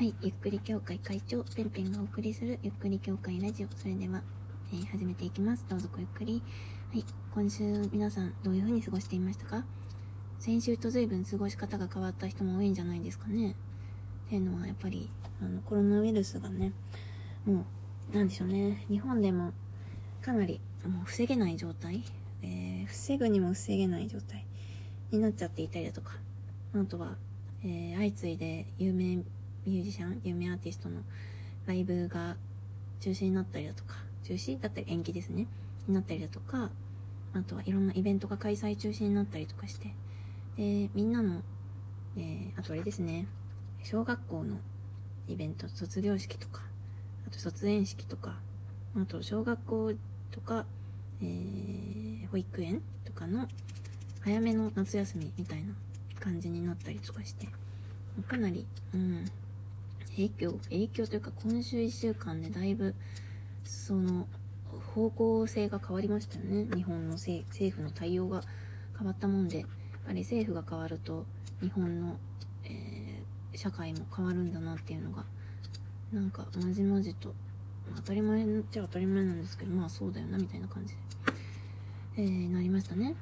はい、ゆっくり協会会長、ペンペンがお送りするゆっくり協会ラジオ。それでは、えー、始めていきます。どうぞごゆっくり。はい、今週皆さんどういう風に過ごしていましたか？先週と随分過ごし方が変わった人も多いんじゃないですかね。っていうのはやっぱり、あの、コロナウイルスがね、もう、なんでしょうね、日本でもかなりもう防げない状態、えー、防ぐにも防げない状態になっちゃっていたりだとか、あとは、えー、相次いで有名ミュージシャン、有名アーティストのライブが中止になったりだとか、中止だったり延期ですね、になったりだとか、あとはいろんなイベントが開催中止になったりとかして、で、みんなの、えー、あとあれですね、小学校のイベント、卒業式とか、あと卒園式とか、あと小学校とか、えー、保育園とかの早めの夏休みみたいな感じになったりとかして、かなり、うん、影響、影響というか今週1週間でだいぶ、その、方向性が変わりましたよね。日本の政府の対応が変わったもんで、やっぱり政府が変わると、日本の、えー、社会も変わるんだなっていうのが、なんか、まじまじと、当たり前っちゃ当たり前なんですけど、まあそうだよな、みたいな感じで、えー、なりましたね。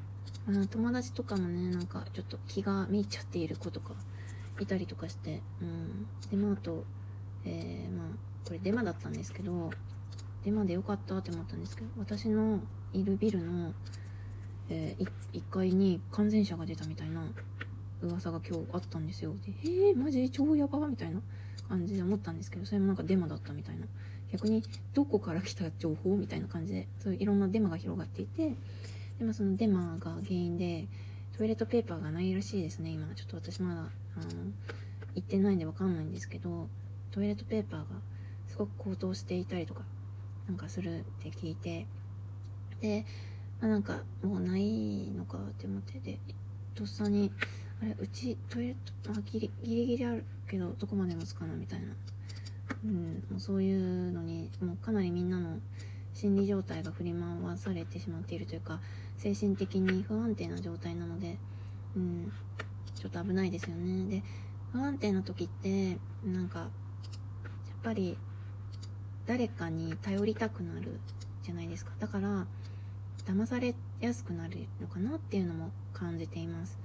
まあ、友達とかもね、なんか、ちょっと気が見ちゃっている子とか、いたりとかして、うん。で、まあ、あと、えー、まあ、これデマだったんですけど、デマでよかったって思ったんですけど、私のいるビルの、えー、1階に感染者が出たみたいな噂が今日あったんですよ。で、えー、マジ？超やばみたいな感じで思ったんですけど、それもなんかデマだったみたいな。逆に、どこから来た情報みたいな感じで、そういういろんなデマが広がっていて、で、まあそのデマが原因で、トイレットペーパーがないらしいですね、今。ちょっと私まだあの、行ってないんでわかんないんですけど、トイレットペーパーがすごく高騰していたりとか、なんかするって聞いて、で、まあ、なんかもうないのかって思ってで、とっさに、あれ、うちトイレット、あ、ギリギリギリあるけど、どこまでもつかなみたいな。うん、もうそういうのに、もうかなりみんなの心理状態が振り回されてしまっているというか、精神的に不安定な状態なので、うん、ちょっと危ないですよね。で、不安定な時って、なんか、やっぱり、誰かに頼りたくなるじゃないですか。だから、騙されやすくなるのかなっていうのも感じています。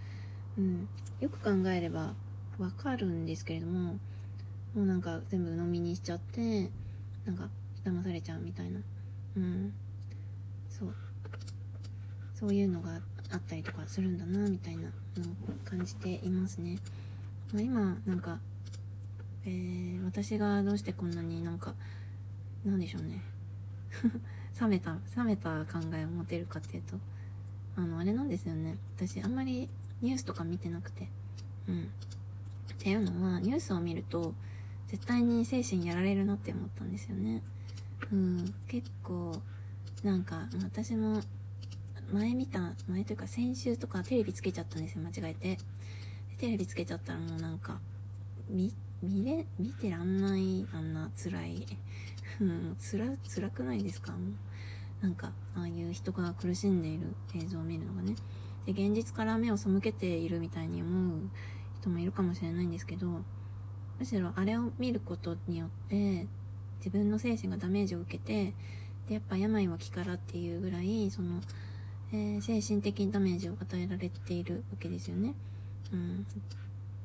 うん。よく考えればわかるんですけれども、もうなんか全部鵜呑みにしちゃって、なんか騙されちゃうみたいな。うん。そう。そういうのがあったりとかするんだな、みたいなを感じていますね。まあ、今、なんか、えー、私がどうしてこんなになんか、なんでしょうね。冷めた、冷めた考えを持てるかっていうと、あの、あれなんですよね。私、あんまりニュースとか見てなくて。うん。っていうのは、ニュースを見ると、絶対に精神やられるなって思ったんですよね。うん。結構、なんか、私も、前見た、前というか先週とかテレビつけちゃったんですよ、間違えて。テレビつけちゃったらもうなんか、見、見れ、見てらんない、あんな辛い。うん、辛、辛くないですか？もう。なんか、ああいう人が苦しんでいる映像を見るのがね。で、現実から目を背けているみたいに思う人もいるかもしれないんですけど、むしろあれを見ることによって、自分の精神がダメージを受けて、で、やっぱ病は気からっていうぐらい、その、えー、精神的ダメージを与えられているわけですよね。うん。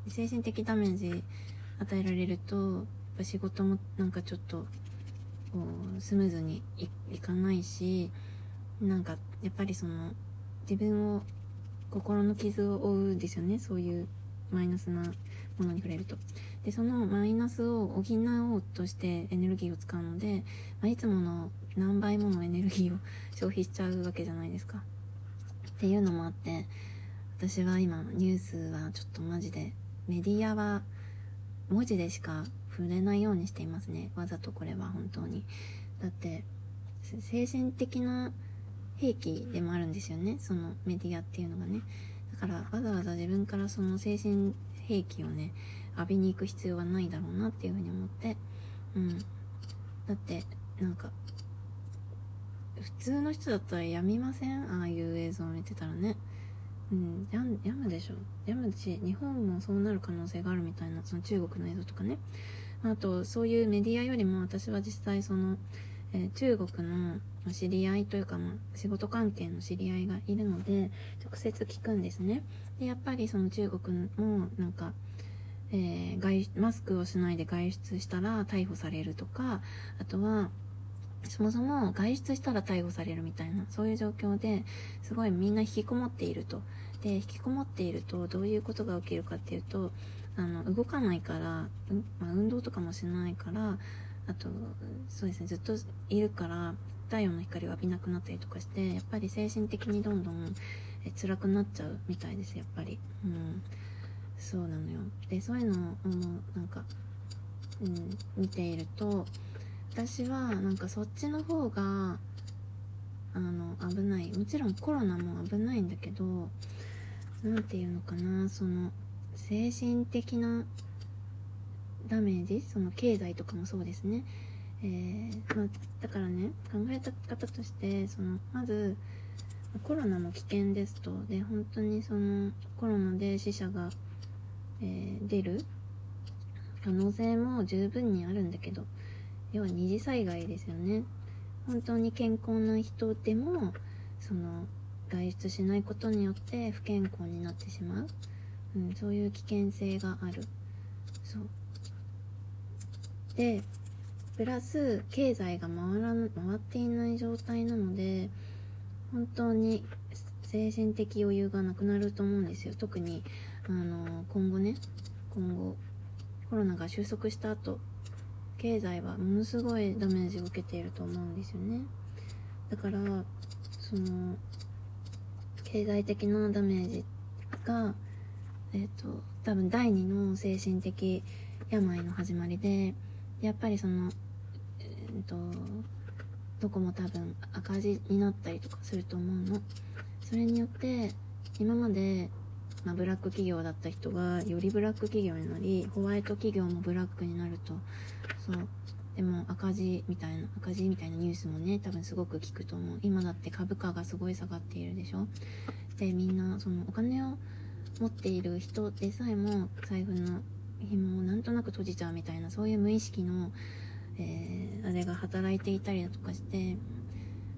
精神的ダメージ与えられると、やっぱ仕事もなんかちょっと、こう、スムーズにいかないし、なんか、やっぱりその、自分を、心の傷を負うんですよね。そういうマイナスなものに触れると。で、そのマイナスを補おうとしてエネルギーを使うので、まあ、いつもの何倍ものエネルギーを消費しちゃうわけじゃないですか。っていうのもあって、私は今ニュースはちょっとマジで、メディアは文字でしか触れないようにしていますね。わざとこれは本当に。だって、精神的な兵器でもあるんですよね。そのメディアっていうのがね。だからわざわざ自分からその精神兵器をね、浴びに行く必要はないだろうなっていうふうに思って。うん。だって、なんか、普通の人だったらやみません？ああいう映像を見てたらね。うん、ややむでしょ。やむし、日本もそうなる可能性があるみたいな、その中国の映像とかね。あとそういうメディアよりも私は実際その、えー、中国の知り合いというか、まあ、仕事関係の知り合いがいるので直接聞くんですねでやっぱりその中国もなんか、えー、外マスクをしないで外出したら逮捕されるとかあとはそもそも外出したら逮捕されるみたいなそういう状況ですごいみんな引きこもっていると。で引きこもっているとどういうことが起きるかっていうとあの動かないから、まあ、運動とかもしないからあとそうですねずっといるから太陽の光を浴びなくなったりとかしてやっぱり精神的にどんどんえ辛くなっちゃうみたいですやっぱり。うん。そうなのよ。でそういうのをなんか、うん、見ていると私はなんかそっちの方があの危ない。もちろんコロナも危ないんだけど何て言うのかなその精神的なダメージその経済とかもそうですね、えー、まあ、だからね考えた方としてそのまずコロナも危険ですと。で本当にそのコロナで死者が、えー、出る可能性も十分にあるんだけど。要は二次災害ですよね。本当に健康な人でもその外出しないことによって不健康になってしまう。うん、そういう危険性がある。そう。でプラス経済が回ら回っていない状態なので本当に精神的余裕がなくなると思うんですよ。特にあの今後ね今後コロナが収束した後経済はものすごいダメージを受けていると思うんですよね。だからその経済的なダメージがえっ、ー、と多分第二の精神的病の始まりでやっぱりそのえっ、ー、とどこも多分赤字になったりとかすると思うの。それによって今まで、まあ、ブラック企業だった人がよりブラック企業になりホワイト企業もブラックになるとそう。でも赤字みたいな赤字みたいなニュースもね多分すごく聞くと思う。今だって株価がすごい下がっているでしょ？でみんなそのお金を持っている人でさえも財布の紐をなんとなく閉じちゃうみたいなそういう無意識の、えー、あれが働いていたりだとかして、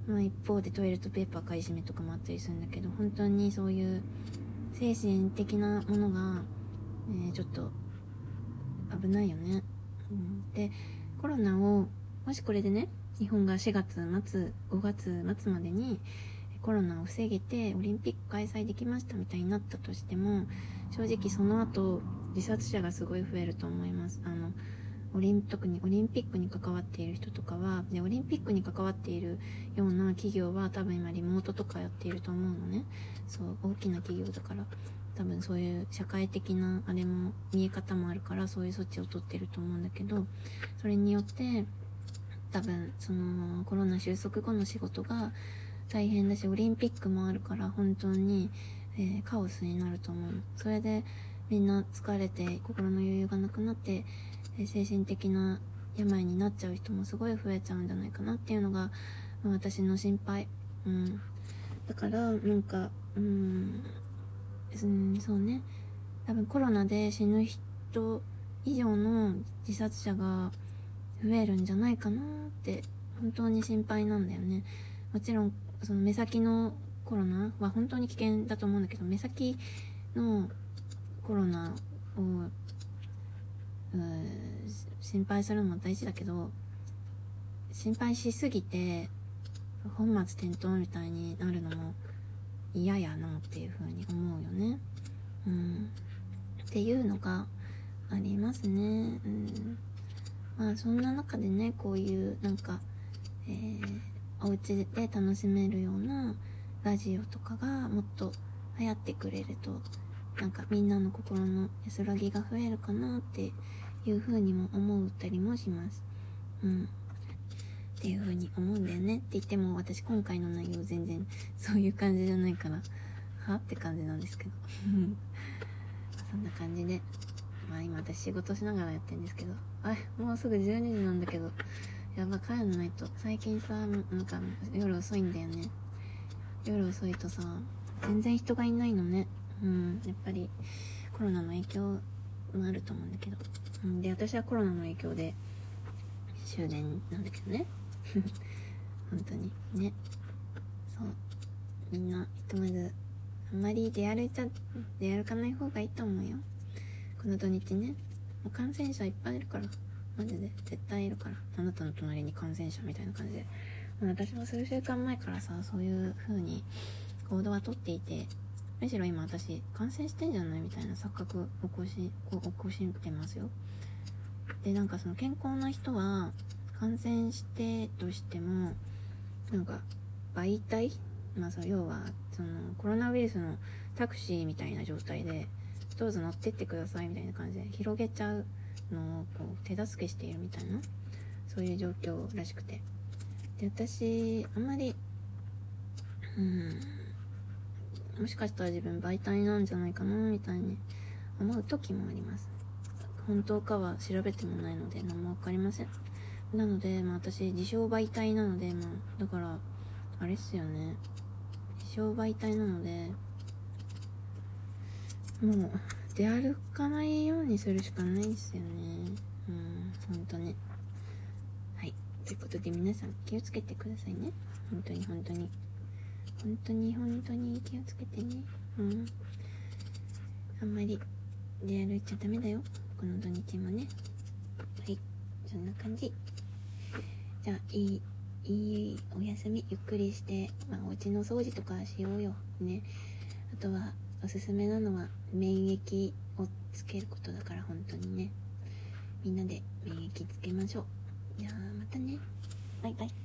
まあ、一方でトイレットペーパー買い占めとかもあったりするんだけど本当にそういう精神的なものが、えー、ちょっと危ないよね、でコロナをもしこれでね日本が4月末5月末までにコロナを防げてオリンピック開催できましたみたいになったとしても正直その後自殺者がすごい増えると思います。あのオリン特にオリンピックに関わっている人とかはでオリンピックに関わっているような企業は多分今リモートとかやっていると思うのね。そう大きな企業だから。多分そういう社会的なあれも見え方もあるからそういう措置を取ってると思うんだけどそれによって多分そのコロナ収束後の仕事が大変だしオリンピックもあるから本当に、えー、カオスになると思う。それでみんな疲れて心の余裕がなくなって、えー、精神的な病になっちゃう人もすごい増えちゃうんじゃないかなっていうのが、まあ、私の心配。うん。だからなんかうん。うんそうね。多分コロナで死ぬ人以上の自殺者が増えるんじゃないかなって本当に心配なんだよね。もちろんその目先のコロナは本当に危険だと思うんだけど目先のコロナを心配するのも大事だけど心配しすぎて本末転倒みたいになるのも嫌やなっていうふうに思うよね。うん、っていうのがありますね。うん、まあそんな中でねこういうなんか、えーお家で楽しめるようなラジオとかがもっと流行ってくれるとなんかみんなの心の安らぎが増えるかなっていう風にも思ったりもします。うん。っていう風に思うんだよね。って言っても私今回の内容全然そういう感じじゃないから。は？って感じなんですけど。そんな感じで。まあ今私仕事しながらやってるんですけど。あもうすぐ12時なんだけど。やば帰んないと。最近さなんか夜遅いんだよね。夜遅いとさ全然人がいないのね。うん。やっぱりコロナの影響もあると思うんだけど。うん。で、私はコロナの影響で終電なんだけどね。本当に。ね。そう。みんな、ひとまず、あんまり出歩いちゃ、出歩かない方がいいと思うよ。この土日ね。もう感染者いっぱいいるから。マジで。絶対いるから。あなたの隣に感染者みたいな感じで。まあ私も数週間前からさ、そういう風に行動はとっていて、むしろ今私感染してんじゃないみたいな錯覚起こし、起こしてますよ。で、なんかその健康な人は感染してとしても、なんか媒体まあそう、要は、そのコロナウイルスのタクシーみたいな状態で、どうぞ乗ってってくださいみたいな感じで広げちゃうのをこう手助けしているみたいな、そういう状況らしくて。で、私、あんまり、うん、もしかしたら自分媒体なんじゃないかな、みたいに思う時もあります。本当かは調べてもないので何もわかりません。なので、まあ私、自称媒体なので、まあ、だから、あれっすよね。自称媒体なので、もう、出歩かないようにするしかないですよね。うん、ほんとね。はい。ということで皆さん気をつけてくださいね。本当に本当に。本当に本当に気をつけてね。うん。あんまり出歩いちゃダメだよ。この土日もね。はい。そんな感じ。じゃあ、いい、いいお休み、ゆっくりして、まあ、お家の掃除とかしようよ。ね。あとは、おすすめなのは、免疫をつけることだから、本当にね。みんなで免疫つけましょう。じゃあ、またね。バイバイ。